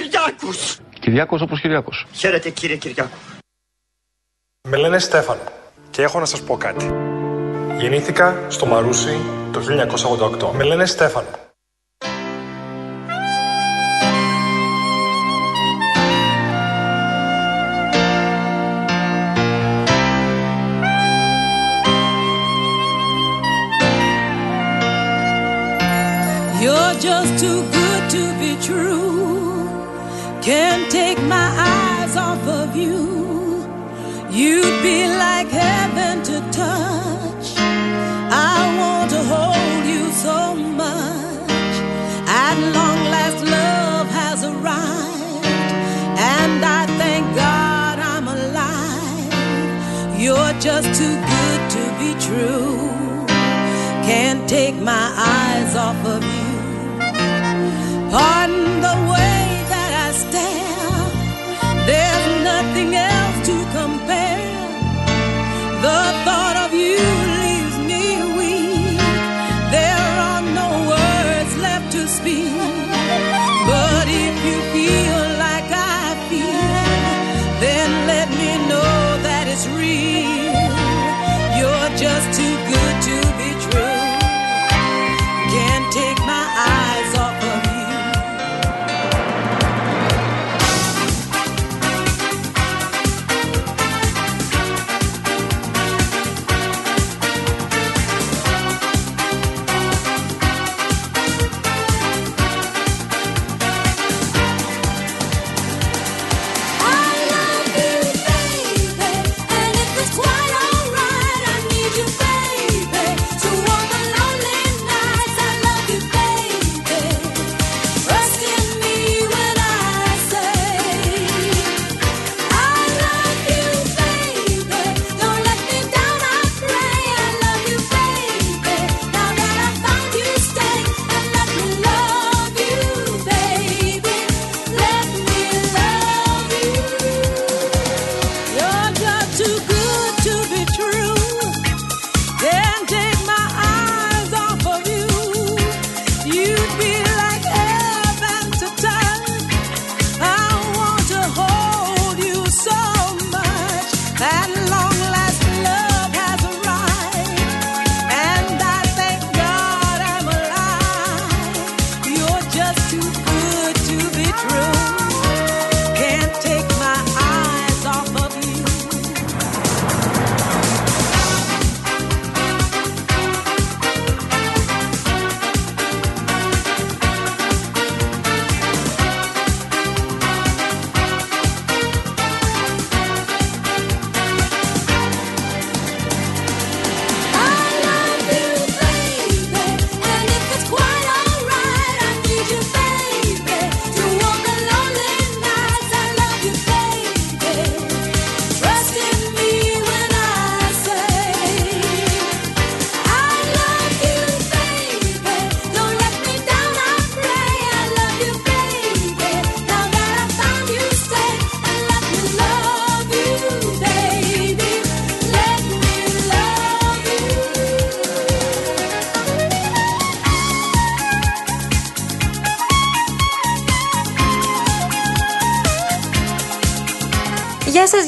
Κυριάκος. Κυριάκος όπως Κυριάκος. Χαίρετε κύριε Κυριάκο. Με λένε Στέφανο και έχω να σας πω κάτι. Γεννήθηκα στο Μαρούσι το 1988. Με λένε Στέφανο. You're just too good to be true. Can't take my eyes off of you. You'd be like heaven to touch. I want to hold you so much. At long last, love has arrived. And I thank God I'm alive. You're just too good to be true. Can't take my eyes off of you. Pardon would do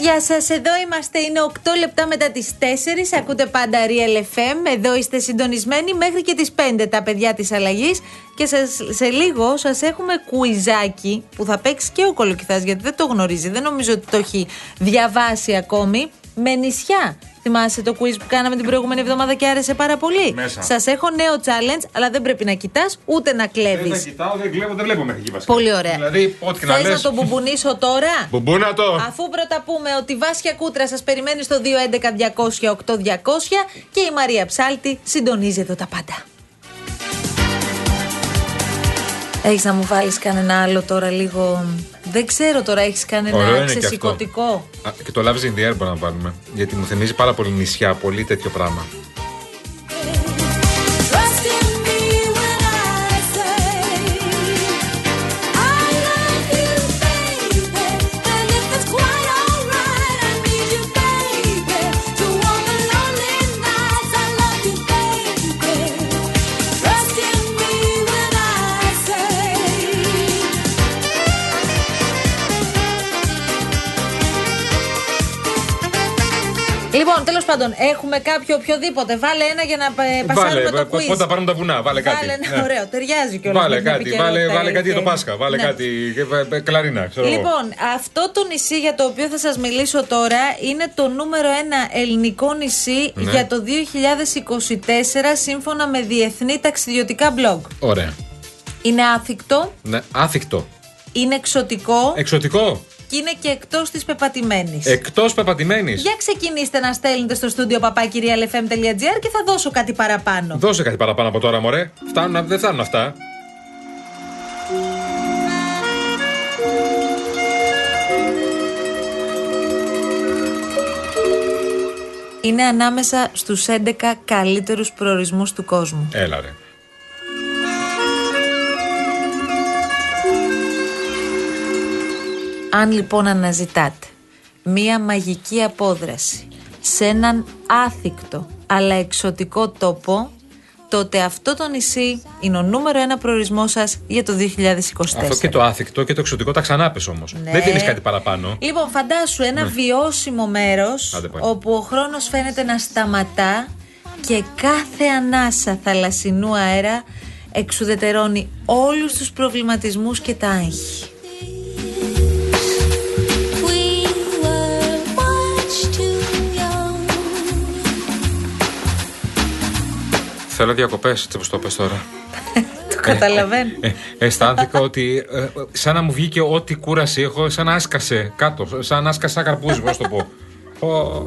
Γεια σας, γεια σα. Εδώ είμαστε. Είναι 8 λεπτά μετά τις 4. Ακούτε πάντα Real FM. Εδώ είστε συντονισμένοι μέχρι και τις 5 τα παιδιά της αλλαγής. Και σας, σε λίγο σας έχουμε κουιζάκι που θα παίξει και ο Κολοκυθάς γιατί δεν το γνωρίζει. Δεν νομίζω ότι το έχει διαβάσει ακόμη. Με νησιά. Θυμάσαι το quiz που κάναμε την προηγούμενη εβδομάδα και άρεσε πάρα πολύ; Μέσα. Σας έχω νέο challenge, αλλά δεν πρέπει να κοιτάς ούτε να κλέβει. Δεν τα κοιτάω, δεν κλέβω, δεν βλέπω μέχρι εκεί βασικά. Πολύ ωραία. Δηλαδή, ό,τι και να Θες λες. να το μπουμπουνίσω τώρα; Μπουμπούνα το. Αφού πρώτα πούμε ότι η Βάσια Κούτρα σας περιμένει στο 211-200-8200 και η Μαρία Ψάλτη συντονίζει εδώ τα πάντα. Έχεις να μου βάλεις κανένα άλλο τώρα λίγο. Δεν ξέρω τώρα, έχεις Ωραίο κανένα είναι και αυτό. ξεσηκωτικό; Α, Και το Loves in the Air μπορούμε να βάλουμε. Γιατί μου θυμίζει πάρα πολύ νησιά, πολύ τέτοιο πράγμα. Πάντων, έχουμε κάποιο οποιοδήποτε. Βάλε ένα για να ε, πασάρουμε Βάλε, το π- quiz. πότε θα πάρουμε τα βουνά, βάλε κάτι. Βάλε ένα Ναι. ωραίο, ταιριάζει κιόλας. Βάλε κάτι, βάλε, βάλε κάτι για το Πάσχα. Βάλε Ναι. κάτι. ε, ε, Κλαρίνα, ξέρω εγώ. Λοιπόν, αυτό το νησί για το οποίο θα σας μιλήσω τώρα είναι το νούμερο ένα ελληνικό νησί Ναι. για το 2024 σύμφωνα με διεθνή ταξιδιωτικά blog. Ωραία. Είναι άθικτο, Ναι, άθικτο. είναι εξωτικό Εξωτικό. Και είναι και εκτός της πεπατημένης. Εκτός πεπατημένης. Για ξεκινήστε να στέλνετε στο στούντιο papakirialfm.gr και θα δώσω κάτι παραπάνω. Δώσε κάτι παραπάνω από τώρα, μωρέ. Φτάνουν, δεν φτάνουν αυτά. Είναι ανάμεσα στους 11 καλύτερους προορισμούς του κόσμου. Έλα, ρε. Αν λοιπόν αναζητάτε μία μαγική απόδραση σε έναν άθικτο αλλά εξωτικό τόπο, τότε αυτό το νησί είναι ο νούμερο ένα προορισμός σας για το 2024. Αυτό και το άθικτο και το εξωτικό τα ξανάπε όμως. Ναι. Δεν δίνει κάτι παραπάνω. Λοιπόν, φαντάσου ένα βιώσιμο μέρος Άντε πάλι. όπου ο χρόνος φαίνεται να σταματά και κάθε ανάσα θαλασσινού αέρα εξουδετερώνει όλους τους προβληματισμούς και τα άγχη. Θέλω διακοπές, έτσι όπως το πες τώρα. Το καταλαβαίνω. Ε, αισθάνθηκα ότι ε, ε, σαν να μου βγήκε ό,τι κούραση έχω, σαν να άσκασε κάτω. Σαν να άσκασα καρπούζι, πώς το πω. Ω,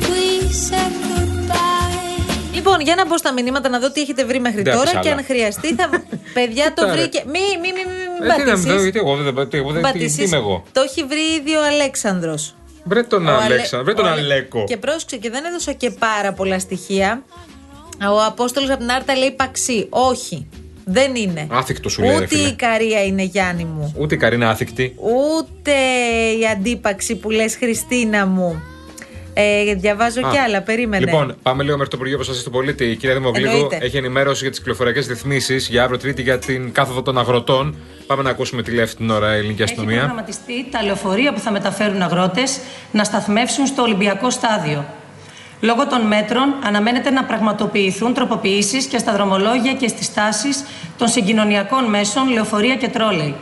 We said goodbye. Λοιπόν, για να μπω στα μηνύματα να δω τι έχετε βρει μέχρι Δεν τώρα άφησα και άλλα. αν χρειαστεί θα. Παιδιά το Κοίτα, ρε. βρήκε. Μη, μη, μη, μη, μη Ε, τι να μην πατήσεις. γιατί εγώ δεν τι- εγώ δεν- τι- τι Πατήσεις. είμαι εγώ. Το έχει βρει ήδη ο Αλέξανδρος. Βρε τον Ο Ale- Αλέξανδρος, βρε τον ο Ale- Αλέκο. Και πρόσεξε και δεν έδωσα και πάρα πολλά στοιχεία. Ο Απόστολος από την Άρτα λέει παξί. Όχι. Δεν είναι. Άθικτο σου λέει, ρε Ούτε φίλε. η Καρία είναι Γιάννη μου. Ούτε η Καρίνα άθικτη. Ούτε η αντίπαξη που λες Χριστίνα μου. Ε, διαβάζω Α, κι άλλα. Περίμενε. Λοιπόν, πάμε λίγο μέχρι το Υπουργείο Προστασίας του Πολίτη. Η κυρία Δημοκλίδου Εννοείται. έχει ενημέρωση για τις κυκλοφοριακές ρυθμίσεις για αύριο Τρίτη για την κάθοδο των αγροτών. Πάμε να ακούσουμε τι λέει αυτή την ώρα η ελληνική Έχει αστυνομία. προγραμματιστεί τα λεωφορεία που θα μεταφέρουν αγρότες να σταθμεύσουν στο Ολυμπιακό στάδιο. Λόγω των μέτρων, αναμένεται να πραγματοποιηθούν τροποποιήσεις και στα δρομολόγια και στις τάσεις των συγκοινωνιακών μέσων, λεωφορεία και τρόλεϊ.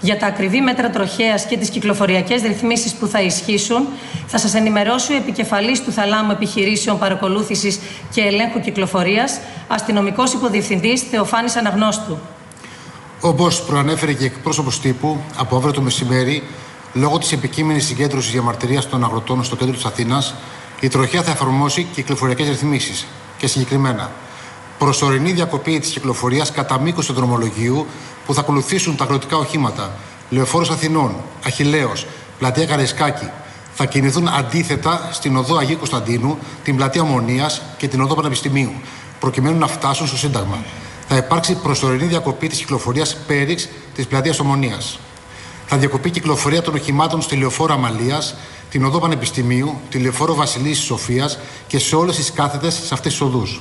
Για τα ακριβή μέτρα τροχέας και τις κυκλοφοριακές ρυθμίσεις που θα ισχύσουν, θα σας ενημερώσει ο επικεφαλής του Θαλάμου Επιχειρήσεων Παρακολούθησης και Ελέγχου Κυκλοφορίας, αστυνομικός υποδιευθυντής Θεοφάνης Αναγνώστου. Όπως προανέφερε και εκπρόσωπος τύπου, από αύριο το μεσημέρι, λόγω της επικείμενης συγκέντρωσης διαμαρτυρίας των αγροτών στο κέντρο της Αθήνας, η τροχέα θα εφαρμόσει κυκλοφοριακές ρυθμίσεις. Και συγκεκριμένα, προσωρινή διακοπή της κυκλοφορίας κατά μήκος του δρομολογίου που θα ακολουθήσουν τα αγροτικά οχήματα Λεωφόρος Αθηνών, Αχηλαίο, Πλατεία Καρεσκάκη, θα κινηθούν αντίθετα στην οδό Αγίου Κωνσταντίνου, την πλατεία Ομονίας και την οδό Πανεπιστημίου, προκειμένου να φτάσουν στο Σύνταγμα. Θα υπάρξει προσωρινή διακοπή της κυκλοφορίας πέριξ της πλατείας Ομονίας. Θα διακοπεί η κυκλοφορία των οχημάτων στη λεωφόρο Αμαλίας, την οδό Πανεπιστημίου, τη λεωφόρο Βασιλής Σοφίας και σε όλες τις κάθετες σε αυτές τις οδούς.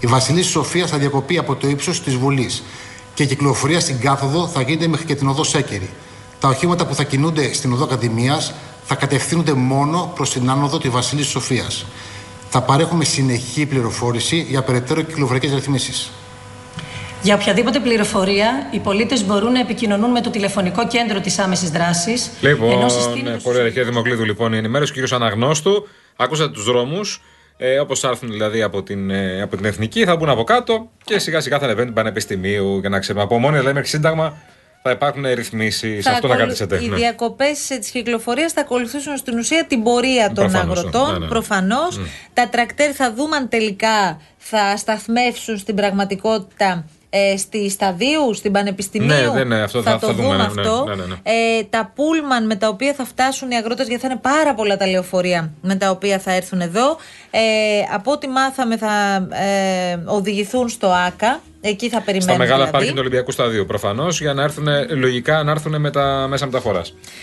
Η Βασιλή Σοφία θα διακοπεί από το ύψος της Βουλής και η κυκλοφορία στην κάθοδο θα γίνεται μέχρι και την οδό Σέκερη. Τα οχήματα που θα κινούνται στην οδό Ακαδημίας θα κατευθύνονται μόνο προς την άνοδο της Βασιλής Σοφίας. Θα παρέχουμε συνεχή πληροφόρηση για περαιτέρω κυκλοφοριακές ρυθμίσεις. Για οποιαδήποτε πληροφορία, οι πολίτες μπορούν να επικοινωνούν με το τηλεφωνικό κέντρο της άμεσης δράσης. Λοιπόν, ναι, πολύ ωραία, κύριε Δημοκλήδου, λοιπόν, η ενημέρωση του κ. Αναγνώστου. Ακούσατε τους δρόμους. Ε, Όπως θα έρθουν δηλαδή από την, ε, από την εθνική, θα μπουν από κάτω και σιγά σιγά θα ανεβαίνουν του πανεπιστημίου για να ξέρουμε. Από μόνοι δηλαδή μέχρι σύνταγμα θα υπάρχουν ρυθμίσεις. Θα Αυτό να ακολου- κρατήσετε. Οι ναι. διακοπέ της κυκλοφορίας θα ακολουθήσουν στην ουσία την πορεία των Προφανώς, αγροτών. ναι, ναι. Προφανώς. Τα τρακτέρ θα δούμε αν τελικά θα σταθμεύσουν στην πραγματικότητα ε, στη σταδίου, στην Πανεπιστημίου. Ναι, δεν, ναι, αυτό θα- το θα δούμε, δούμε ναι, αυτό. ναι, ναι, ναι. Ε, τα πούλμαν με τα οποία θα φτάσουν οι αγρότες, γιατί θα είναι πάρα πολλά τα λεωφορεία με τα οποία θα έρθουν εδώ. Ε, από ό,τι μάθαμε, θα ε, οδηγηθούν στο ΑΚΑ. Εκεί θα περιμένουν. Στα μεγάλα δηλαδή. πάρκινγκ του Ολυμπιακού Σταδίου. Προφανώς για να έρθουν λογικά να έρθουν με τα μέσα μεταφορά.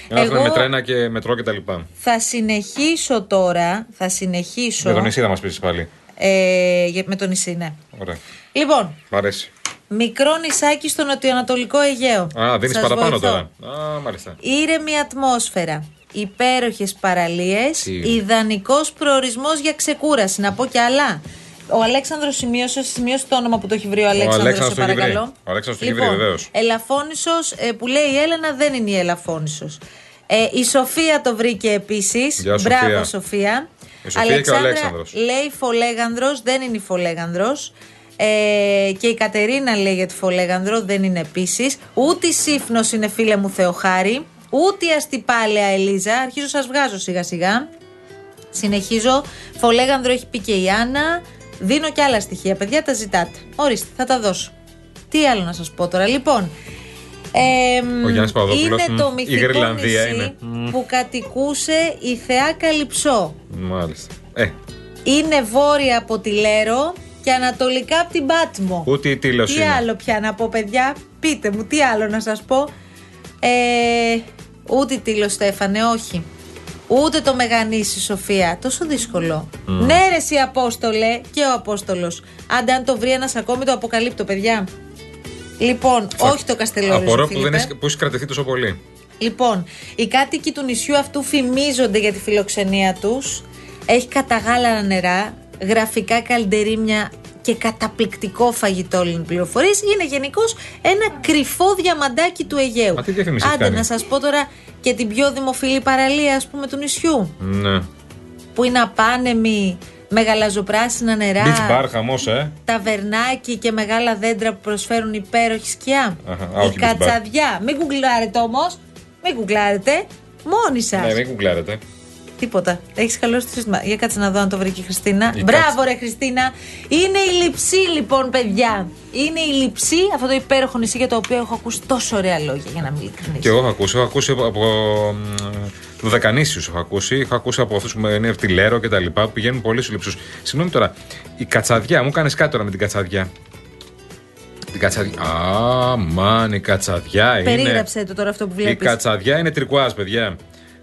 Για να έρθουν Εγώ- με τρένα και μετρό κτλ. Θα συνεχίσω τώρα. Θα συνεχίσω. Για τον νησί θα μας πεις πάλι. Ε, για- με το νησί, ναι. Ωραία. Λοιπόν, Μ' αρέσει. Μικρό νησάκι στο νοτιοανατολικό Αιγαίο. Α, δίνεις Σας παραπάνω βοηθώ. τώρα. Α, μάλιστα. Ήρεμη ατμόσφαιρα. υπέροχες παραλίες, Τι. ιδανικός προορισμός για ξεκούραση. Να πω κι άλλα. Ο Αλέξανδρος σημείωσε, σημείωσε το όνομα που το έχει βρει ο Αλέξανδρος, Αλέξανδρος σε το έχει βρει. παρακαλώ. Ο Αλέξανδρος το έχει βρει, λοιπόν, βεβαίως. Ελαφώνησος ε, που λέει η Έλενα δεν είναι η Ελαφώνησος. Ε, η Σοφία το βρήκε επίσης. Γεια, Μπράβο Σοφία. Σοφία. Η Σοφία και ο Αλέξανδρος. λέει Φολέγανδρος, δεν είναι η Φολέγανδρος. Ε, και η Κατερίνα λέει για τη Φολέγανδρο, δεν είναι επίσης. Ούτε η Σύφνος είναι φίλε μου Θεοχάρη. Ούτε η Αστυπάλαια Ελίζα. Αρχίζω σας βγάζω σιγά σιγά. Συνεχίζω. Φολέγανδρο έχει πει και η Άννα. Δίνω και άλλα στοιχεία. Παιδιά, τα ζητάτε. Ορίστε, θα τα δώσω. Τι άλλο να σας πω τώρα. Λοιπόν, εμ, Ο Γιάννης Παπαδόπουλος, είναι το μ, η μυθικό Γρυλανδία νησί είναι. που κατοικούσε η θεά Καλυψό. Μάλιστα. Ε, Είναι βόρεια από τη Λέρο και ανατολικά από την Πάτμο. ούτε η τήλος Τι είναι. άλλο πια να πω, παιδιά, πείτε μου, τι άλλο να σας πω; Ε, ούτε τίλος Στέφανε, όχι. Ούτε το Μεγανήσι Σοφία. Τόσο δύσκολο. Ναι, ρε, εσύ Απόστολε και ο Απόστολος. Άντε, αν το βρει ένας ακόμη, το αποκαλύπτω, παιδιά. Λοιπόν, όχι το Καστελόριζο. Απορώ που, δεν Φίλιππε. έχεις, που έχεις κρατηθεί τόσο πολύ. Λοιπόν, οι κάτοικοι του νησιού αυτού φημίζονται για τη φιλοξενία τους. Έχει καταγάλαρα νερά, γραφικά καλντερίμια και καταπληκτικό φαγητό όλη πληροφορίες. Είναι γενικώς ένα κρυφό διαμαντάκι του Αιγαίου. Μα τι διαφημίσεις Άντε κάνει; να σας πω τώρα και την πιο δημοφιλή παραλία ας πούμε του νησιού. Ναι. Που είναι απάνεμη, με γαλαζοπράσινα νερά, Beach bar, χαμός, ε. ταβερνάκι και μεγάλα δέντρα που προσφέρουν υπέροχη σκιά. Αχα, α, Η όχι beach bar. κατσαδιά. Μην κουκλάρετε όμως. Μην κουκλάρετε. Μόνοι σας. Ναι, μην κουκλάρετε. Τίποτα. Έχεις καλό στο σύστημα. Για κάτσε να δω αν το βρήκε η Χριστίνα. Η Μπράβο, κάτσε. ρε Χριστίνα. Είναι η λειψή, λοιπόν, παιδιά. Είναι η λειψή, αυτό το υπέροχο νησί για το οποίο έχω ακούσει τόσο ωραία λόγια, για να μην ειλικρινή. Και εγώ έχω ακούσει, έχω ακούσει από, από του Δεκανήσιου. Έχω ακούσει, έχω ακούσει από αυτούς που είναι από τη Λέρο και τα λοιπά που πηγαίνουν πολύ στους λειψούς. Συγγνώμη τώρα, η κατσαδιά, μου κάνεις κάτι τώρα με την κατσαδιά. Την κατσαδιά. Α, μαν, η κατσαδιά είναι. Περίγραψε το τώρα αυτό που Η βλέπεις. κατσαδιά είναι τρικουάζ, παιδιά.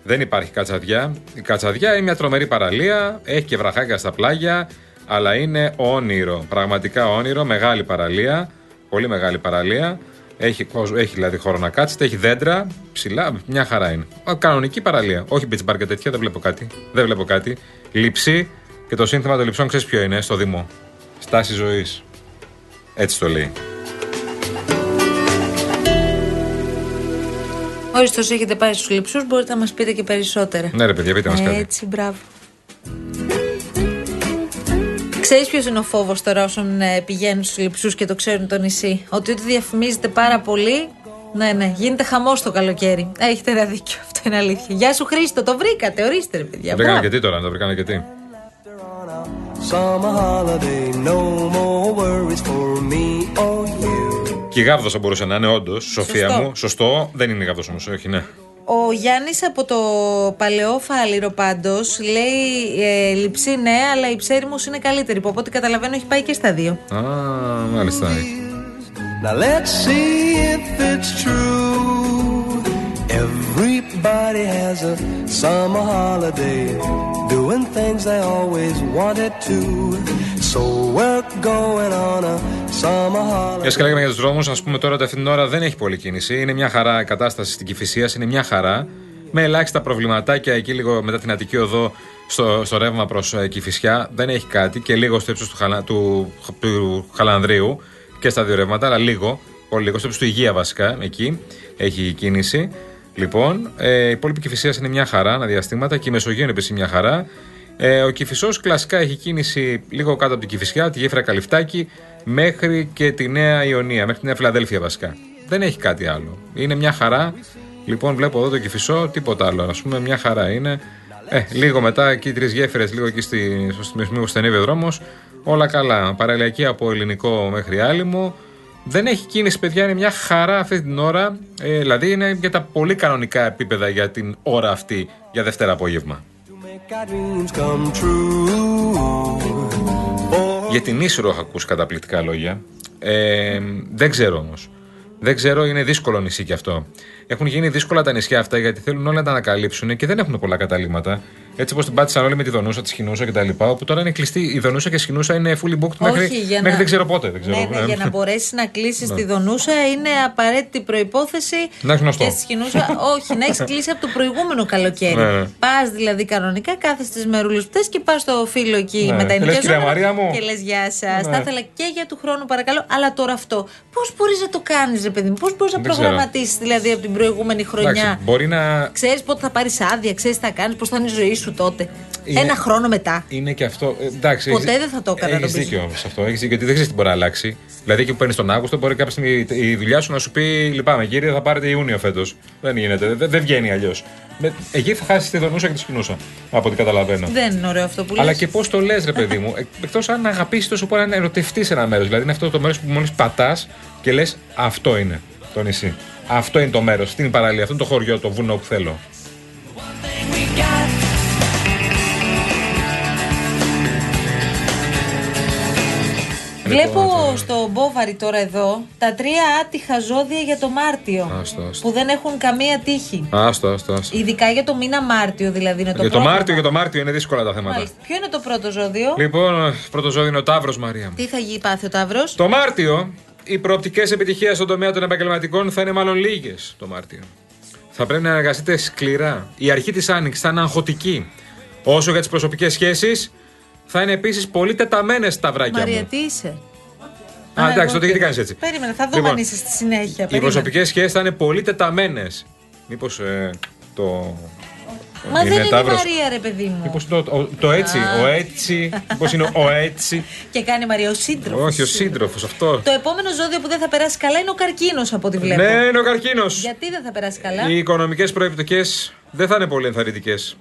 Δεν υπάρχει κατσαδιά. Η κατσαδιά είναι μια τρομερή παραλία. Έχει και βραχάκια στα πλάγια. Αλλά είναι όνειρο. Πραγματικά όνειρο. Μεγάλη παραλία. Πολύ μεγάλη παραλία. Έχει, κόσμο- έχει δηλαδή χώρο να κάτσετε. Έχει δέντρα. Ψηλά. Μια χαρά είναι. Α, Κανονική παραλία. Όχι beach bar και τέτοια. Δεν βλέπω κάτι. Δεν βλέπω κάτι. Λήψη. Και το σύνθημα των λειψών ξέρεις ποιο είναι; Στο Δήμο. Στάση ζωής. Έτσι το λέει. Όριστο έχετε πάει στους λειψούς, μπορείτε να μας πείτε και περισσότερα. Ναι, ρε παιδιά, πείτε μας κάτι. Έτσι, μπράβο. Ξέρεις ποιος είναι ο φόβος τώρα όσων ε, πηγαίνουν στους λειψούς και το ξέρουν το νησί; Ότι ό,τι διαφημίζεται πάρα πολύ. Ναι, ναι, γίνεται χαμό το καλοκαίρι. Έχετε ένα δίκιο, αυτό είναι αλήθεια. Γεια σου Χρήστο, το βρήκατε, ορίστε ρε παιδιά. Το βρήκανε Μπράβο. και τι τώρα, το βρήκανε και τι. Summer holiday, no more worries for me or you. Και η γάβδος θα μπορούσε να είναι, όντως. Σοφία Σωστό. μου. Σωστό. Δεν είναι η γάβδος όμως, όχι, ναι. Ο Γιάννης από το παλαιό φάληρο πάντως λέει ε, λειψή ναι, αλλά η ψέριμος είναι καλύτερη. Που από ό,τι καταλαβαίνω έχει πάει και στα δύο. Α, μάλιστα. Now let's see if it's true. Everybody has a summer holiday, doing things they always wanted to. So we're going on a summer holiday. Μια και λέγαμε για τους δρόμους, ας πούμε τώρα ότι αυτή την ώρα δεν έχει πολλή κίνηση. Είναι μια χαρά η κατάσταση στην Κυφυσία, είναι μια χαρά. Με ελάχιστα προβληματάκια εκεί λίγο μετά την Αττική Οδό στο, στο ρεύμα προς Κυφυσιά. Δεν έχει κάτι και λίγο στο ύψος του, Χαλα, του, του Χαλανδρίου και στα δύο ρεύματα, αλλά λίγο. Πολύ λίγο. Στο ύψος του Υγεία βασικά εκεί έχει κίνηση. Λοιπόν, ε, η υπόλοιπη Κυφυσία είναι μια χαρά, αναδιαστήματα και η Μεσογείο είναι επίσης μια χαρά. Ε, ο Κυφισός κλασικά έχει κίνηση λίγο κάτω από την Κυφυσιά, τη γέφυρα Καλυφτάκη, μέχρι και τη Νέα Ιωνία, μέχρι τη Νέα Φιλαδέλφια βασικά. Δεν έχει κάτι άλλο. Είναι μια χαρά. Λοιπόν, βλέπω εδώ το Κυφισό, τίποτα άλλο. Α πούμε, μια χαρά είναι. Ε, λίγο μετά, εκεί τρεις γέφυρες, λίγο εκεί στη, στο σημείο που στενεύει ο δρόμος. Όλα καλά. Παραλιακή από ελληνικό μέχρι άλυμο. Δεν έχει κίνηση, παιδιά, είναι μια χαρά αυτή την ώρα. Ε, δηλαδή είναι για τα πολύ κανονικά επίπεδα για την ώρα αυτή, για Δευτέρα απόγευμα. Για την Ίσρο έχω ακούσει καταπληκτικά λόγια. Ε, δεν ξέρω όμως. Δεν ξέρω, είναι δύσκολο νησί κι αυτό. Έχουν γίνει δύσκολα τα νησιά αυτά γιατί θέλουν όλα να τα ανακαλύψουν και δεν έχουν πολλά καταλήμματα. Έτσι όπως την πάτησαν όλοι με τη Δονούσα, τη Σχοινούσα κτλ. Όπου τώρα είναι κλειστή. Η Δονούσα και η Σχοινούσα είναι fully booked μέχρι, Όχι, για μέχρι να- δεν ξέρω πότε. Δεν ξέρω. Ναι, ναι, Ε, για να μπορέσεις να κλείσεις Ναι. τη δονούσα είναι απαραίτητη προπόθεση. Να έχεις γνωστό. Και στη σκηνούσα, όχι, να έχεις κλείσει από το προηγούμενο καλοκαίρι. Ναι, ναι. Πας δηλαδή κανονικά, κάθε στις μερούλε που θες και πας στο φίλο εκεί Ναι. με τα Και λες, κυρία ενοικιαζόμενα Μαρία μου. Και λες, Γεια σας. Ναι. Θα ήθελα και για του χρόνου, παρακαλώ. Αλλά τώρα αυτό, πώς μπορείς να το κάνεις, ρε παιδί μου, πώς μπορείς να Δεν ξέρω. προγραμματίσεις δηλαδή από την προηγούμενη χρονιά. Εντάξει, μπορεί να. Ξέρεις πότε θα πάρεις άδεια, ξέρεις τι θα κάνεις, πώς θα είναι η ζωή σου τότε. Είναι- Ένα χρόνο μετά. Είναι και αυτό. ε, Εντάξει, Ποτέ έχεις- δεν θα το έκανα, Έχεις νομίζω. δίκιο σε αυτό. Έχεις δίκιο, γιατί δεν ξέρεις τι μπορεί να αλλάξει. Δηλαδή, εκεί που παίρνεις τον Αύγουστο, μπορεί κάποια στιγμή η δουλειά σου να σου πει: Λυπάμαι, κύριε, θα πάρετε Ιούνιο φέτος. Δεν γίνεται. Δεν, δεν βγαίνει αλλιώς. Εκεί θα χάσεις τη δονούσα και τη σκηνούσα. Από ό,τι καταλαβαίνω. Δεν είναι ωραίο αυτό που Αλλά λες. και πώς το λες, ρε παιδί μου. Εκτός αν αγαπήσεις τόσο πολύ να ερωτευτείς ένα μέρος. Δηλαδή, είναι αυτό το μέρος που μόλις πατάς και λες: Αυτό είναι το νησί. Αυτό είναι το μέρος. Αυτή είναι η παραλία. Αυτό είναι το χωριό, το βουνό που θέλω. Βλέπω Λοιπόν, στο Μπόβαρη τώρα εδώ τα τρία άτυχα ζώδια για το Μάρτιο. Άστο, άστο. Που δεν έχουν καμία τύχη. Άστο, άστο, άστο. Ειδικά για το μήνα Μάρτιο, δηλαδή είναι το Για το πρώτο. Μάρτιο, για το Μάρτιο είναι δύσκολα τα θέματα. Μάλιστα. Ποιο είναι το πρώτο ζώδιο, Λοιπόν, πρώτο ζώδιο είναι ο Ταύρος Μαρία. μου. τι θα γίνει πάθει ο Ταύρος; Το Μάρτιο, οι προοπτικές επιτυχίας στον τομέα των επαγγελματικών θα είναι μάλλον λίγες το Μάρτιο. Θα πρέπει να εργαστείτε σκληρά. Η αρχή της άνοιξης θα είναι αγχωτική. Όσο για τις προσωπικές σχέσεις, θα είναι επίσης πολύ τεταμένες τα βράκια Μαρία, μου. τι είσαι; Α, εντάξει, εγώ τότε τι- γιατί κάνεις έτσι. Περίμενε, θα δούμε Λοιπόν, αν είσαι στη συνέχεια. Οι περίμενε. προσωπικές σχέσεις θα είναι πολύ τεταμένες. Μήπως το. Μα δεν είναι Ταύρος. Μαρία, ρε παιδί μου. Μήπως το, το, το έτσι, ο έτσι. Μήπως είναι ο έτσι. Και κάνει Μαρία ο σύντροφος. Όχι, ο σύντροφος αυτό. Το επόμενο ζώδιο που δεν θα περάσει καλά είναι ο καρκίνος από ό,τι βλέπω. Ναι, είναι ο καρκίνος. Γιατί δεν θα περάσει καλά; Οι οικονομικές προεπτικές δεν θα είναι πολύ ενθαρρυντικές.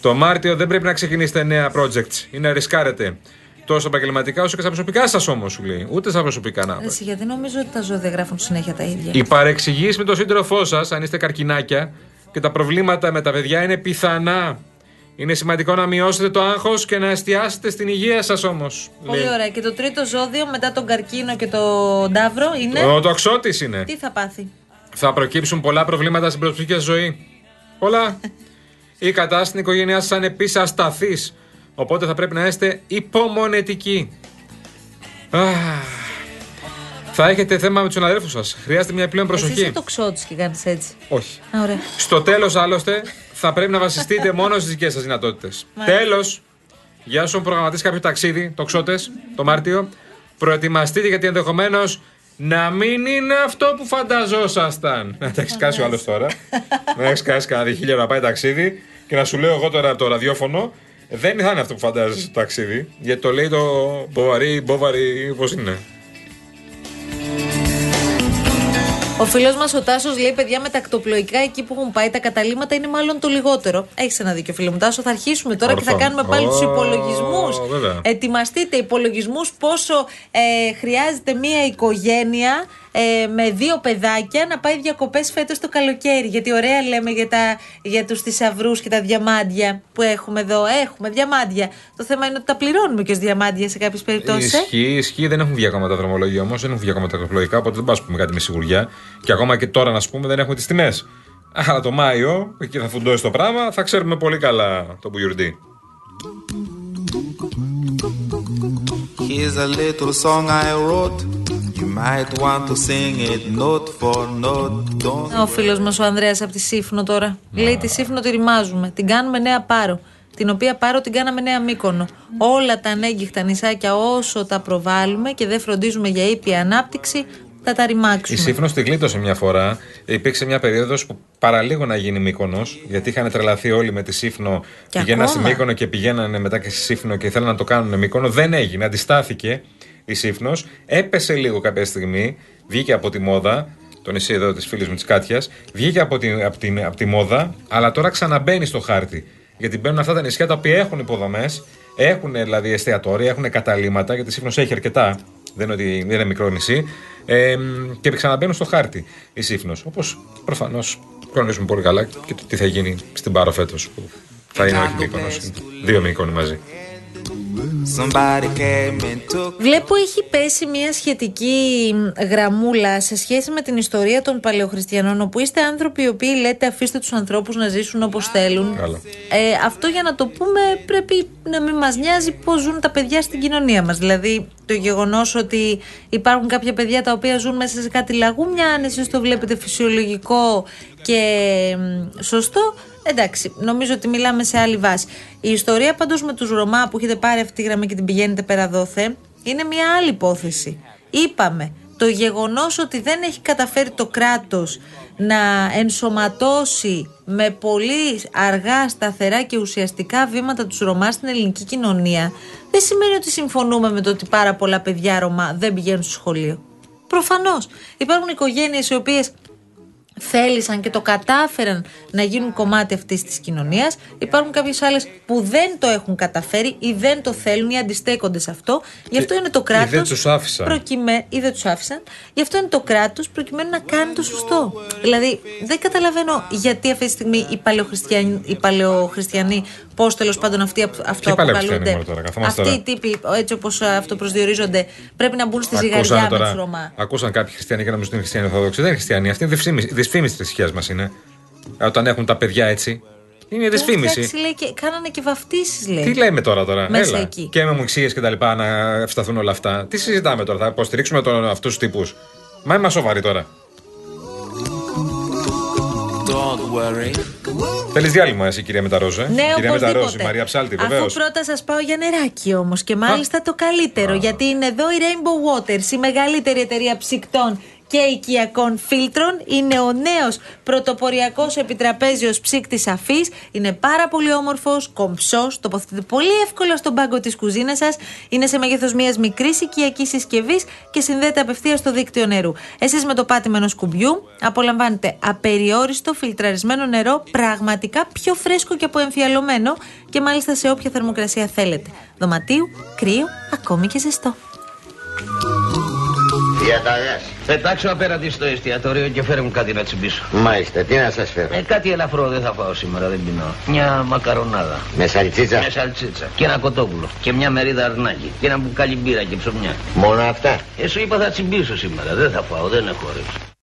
Το Μάρτιο δεν πρέπει να ξεκινήσετε νέα projects ή να ρισκάρετε. Τόσο επαγγελματικά όσο και στα προσωπικά σας όμως, σου λέει. Ούτε στα προσωπικά να. Εσύ, γιατί νομίζω ότι τα ζώδια γράφουν συνέχεια τα ίδια. Οι παρεξηγήσεις με τον σύντροφό σας, αν είστε καρκινάκια, και τα προβλήματα με τα παιδιά είναι πιθανά. Είναι σημαντικό να μειώσετε το άγχος και να εστιάσετε στην υγεία σας όμως. Πολύ ωραία. Και το τρίτο ζώδιο μετά τον καρκίνο και τον ταύρο είναι; Ο τοξότης είναι. Τι θα πάθει; Θα προκύψουν πολλά προβλήματα στην προσωπική σας ζωή. Πολλά. Η κατάσταση στην οικογένειά σας είναι επίση ασταθής. Οπότε θα πρέπει να είστε υπομονετικοί. Αχ. Θα έχετε θέμα με τους συναδέλφους σας. Χρειάζεται μια πλέον Εσύ προσοχή. είσαι το ξότη και κάνεις έτσι. Όχι. Α, ωραία. Στο τέλος, άλλωστε, θα πρέπει να βασιστείτε μόνο στις δικές σας δυνατότητες. Μάλιστα. Τέλος, για όσον προγραμματίσει κάποιο ταξίδι, το ξότε, το Μάρτιο, προετοιμαστείτε γιατί ενδεχομένως να μην είναι αυτό που φανταζόσασταν. Να τα έχεις κάσει ο άλλος τώρα. να έχεις κάσει κανένα διχίλιο να πάει ταξίδι και να σου λέω εγώ τώρα από το ραδιόφωνο. Δεν θα είναι αυτό που φαντάζεσαι το ταξίδι. Γιατί το λέει το Μποβαρί, Μποβαρί, πώς είναι; Ο φίλος μας ο Τάσος λέει: Παιδιά, με τα ακτοπλοϊκά εκεί που έχουν πάει τα καταλήμματα είναι μάλλον το λιγότερο. Έχεις ένα δίκιο, φίλο μου Τάσο. Θα αρχίσουμε τώρα και θα Ορθό. κάνουμε πάλι τους Ω, υπολογισμούς. βέβαια. Ετοιμαστείτε υπολογισμούς πόσο ε, χρειάζεται μία οικογένεια ε, με δύο παιδάκια να πάει διακοπές φέτος το καλοκαίρι. Γιατί ωραία λέμε για, τα, για τους θησαυρούς και τα διαμάντια που έχουμε εδώ. Έχουμε διαμάντια. Το θέμα είναι ότι τα πληρώνουμε και ως διαμάντια σε κάποιες περιπτώσεις. Ισχύει, ισχύει. Δεν έχουν βγει ακόμα τα δρομολόγια όμως, δεν έχουν βγει ακόμα τα ακτοπλοϊκά, οπότε δεν μπορούμε να πούμε κάτι με σιγουριά. Και ακόμα και τώρα να σου πούμε δεν έχουμε τις τιμές. Αλλά το Μάιο, εκεί θα φουντώσει το πράγμα, θα ξέρουμε πολύ καλά το Μπουγιουρντί. Here's a little song I wrote. You might want to sing it note for note. Don't Ο φίλος μας ο Ανδρέας από τη Σύφνο τώρα. Λέει τη Σύφνο τη ρημάζουμε. Την κάνουμε νέα πάρο. Την οποία πάρο την κάναμε νέα μήκονο. Όλα τα ανέγκυχτα νησάκια όσο τα προβάλλουμε και δεν φροντίζουμε για ήπια ανάπτυξη, θα τα Η ρημάξουμε. Σύφνος τη γλίτωσε μια φορά. Υπήρξε μια περίοδος που παραλίγο να γίνει Μύκονο, γιατί είχαν τρελαθεί όλοι με τη Σύφνο. Και Πηγαίναν στη ακόμα. Μύκονο και πηγαίνανε μετά και στη Σύφνο και ήθελαν να το κάνουν Μύκονο. Δεν έγινε. Αντιστάθηκε η Σύφνος. Έπεσε λίγο κάποια στιγμή. Βγήκε από τη μόδα. Το νησί εδώ της φίλης μου της Κάτιας. Βγήκε από τη, από, την, από τη μόδα, αλλά τώρα ξαναμπαίνει στο χάρτη. Γιατί μπαίνουν αυτά τα νησιά τα οποία έχουν υποδομές, έχουν δηλαδή εστιατόρια, έχουν καταλήμματα, γιατί η Σύφνος έχει αρκετά. Δεν είναι ότι δεν είναι μικρό νησί. Ε, και ξαναμπαίνουν στο χάρτη η Σύφνος. Όπως προφανώς γνωρίζουμε πολύ καλά και το τι θα γίνει στην Πάρο φέτος. Που θα είναι όχι Μύκονος, Δύο Μύκονοι μαζί. Βλέπω έχει πέσει μια σχετική γραμμούλα σε σχέση με την ιστορία των παλαιοχριστιανών όπου είστε άνθρωποι οι οποίοι λέτε αφήστε τους ανθρώπους να ζήσουν όπως θέλουν. Καλά. Ε, αυτό για να το πούμε πρέπει να μην μας νοιάζει πώς ζουν τα παιδιά στην κοινωνία μας. Δηλαδή το γεγονός ότι υπάρχουν κάποια παιδιά τα οποία ζουν μέσα σε κάτι λαγούμια, αν εσείς το βλέπετε φυσιολογικό και μ, σωστό, εντάξει, νομίζω ότι μιλάμε σε άλλη βάση. Η ιστορία πάντως με τους Ρωμά που έχετε πάρει αυτή τη γραμμή και την πηγαίνετε πέρα δόθε, είναι μια άλλη υπόθεση. Είπαμε, το γεγονός ότι δεν έχει καταφέρει το κράτος να ενσωματώσει με πολύ αργά, σταθερά και ουσιαστικά βήματα τους Ρωμά στην ελληνική κοινωνία δεν σημαίνει ότι συμφωνούμε με το ότι πάρα πολλά παιδιά Ρωμά δεν πηγαίνουν στο σχολείο. Προφανώς. Υπάρχουν οικογένειες οι οποίες θέλησαν και το κατάφεραν να γίνουν κομμάτι αυτής της κοινωνίας. Υπάρχουν κάποιες άλλες που δεν το έχουν καταφέρει ή δεν το θέλουν ή αντιστέκονται σε αυτό. Γι' αυτό είναι το κράτος... δεν τους άφησαν. προκειμε- ή δεν τους άφησαν. Γι' αυτό είναι το κράτος προκειμένου να κάνει το σωστό. Δηλαδή δεν καταλαβαίνω γιατί αυτή τη στιγμή οι παλαιοχριστιανοί, οι παλαιοχριστιανοί πώς τέλος πάντων αυτοί απ- αυτό Ποιοι παλαιοχριστιανοί αποκαλούνται. μόνο τώρα, καθόμαστε Αυτοί τώρα. οι τύποι έτσι όπως αυτοπροσδιορίζονται πρέπει να μπουν στη ζυγαριά Ακούσαν με τους τώρα. Ρωμά. Ακούσαν κάποιοι χριστιανοί και να νομίζουν ότι είναι χριστιανοί Ορθόδοξοι. Δεν είναι χριστιανοί. Αυτή είναι δυσφήμιση- δυσφήμιση της θρησκείας μας είναι. Ε, Όταν έχουν τα παιδιά έτσι. Είναι Έχουν δυσφήμιση. φτιάξει, λέει, και κάνανε και βαφτίσεις, λέει. Τι λέμε τώρα τώρα; Μέσα Έλα. εκεί. Και με μουξίες και τα λοιπά να ευσταθούν όλα αυτά. Τι συζητάμε τώρα. Θα υποστηρίξουμε αυτούς τους τύπους; Μα είμαστε σοβαροί τώρα. Don't worry. Θέλεις διάλειμμα εσύ, κυρία Μεταρόζε; Ναι, κυρία οπωσδήποτε. Μεταρόζε, Μαρία Ψάλτη, βεβαίως. Αφού πρώτα σας πάω για νεράκι όμως και μάλιστα το καλύτερο. Γιατί είναι εδώ η Rainbow Waters, η μεγαλύτερη εταιρεία ψυκτών και οικιακών φίλτρων. Είναι ο νέος πρωτοποριακός επιτραπέζιος ψύκτης αφής. Είναι πάρα πολύ όμορφος, κομψός, τοποθετείται πολύ εύκολα στον πάγκο της κουζίνας σας. Είναι σε μέγεθος μιας μικρής οικιακής συσκευής και συνδέεται απευθείας στο δίκτυο νερού. Εσείς με το πάτημα ενό κουμπιού απολαμβάνετε απεριόριστο φιλτραρισμένο νερό, πραγματικά πιο φρέσκο και αποεμφιαλωμένο και μάλιστα σε όποια θερμοκρασία θέλετε. Δωματίου, κρύο, ακόμη και ζεστό. Διαταγές. Πετάξω απέναντι στο εστιατόριο και φέρε μου κάτι να τσιμπήσω. Μάλιστα, τι να σας φέρω; Ε, κάτι ελαφρό δεν θα φάω σήμερα, δεν πεινώ. Μια μακαρονάδα. Με σαλτσίτσα; Με σαλτσίτσα. Και ένα κοτόπουλο. Και μια μερίδα αρνάκι. Και ένα μπουκάλι μπύρα και ψωμιά. Μόνο αυτά; Ε, σου είπα θα τσιμπήσω σήμερα. Δεν θα φάω, δεν έχω όρεξη.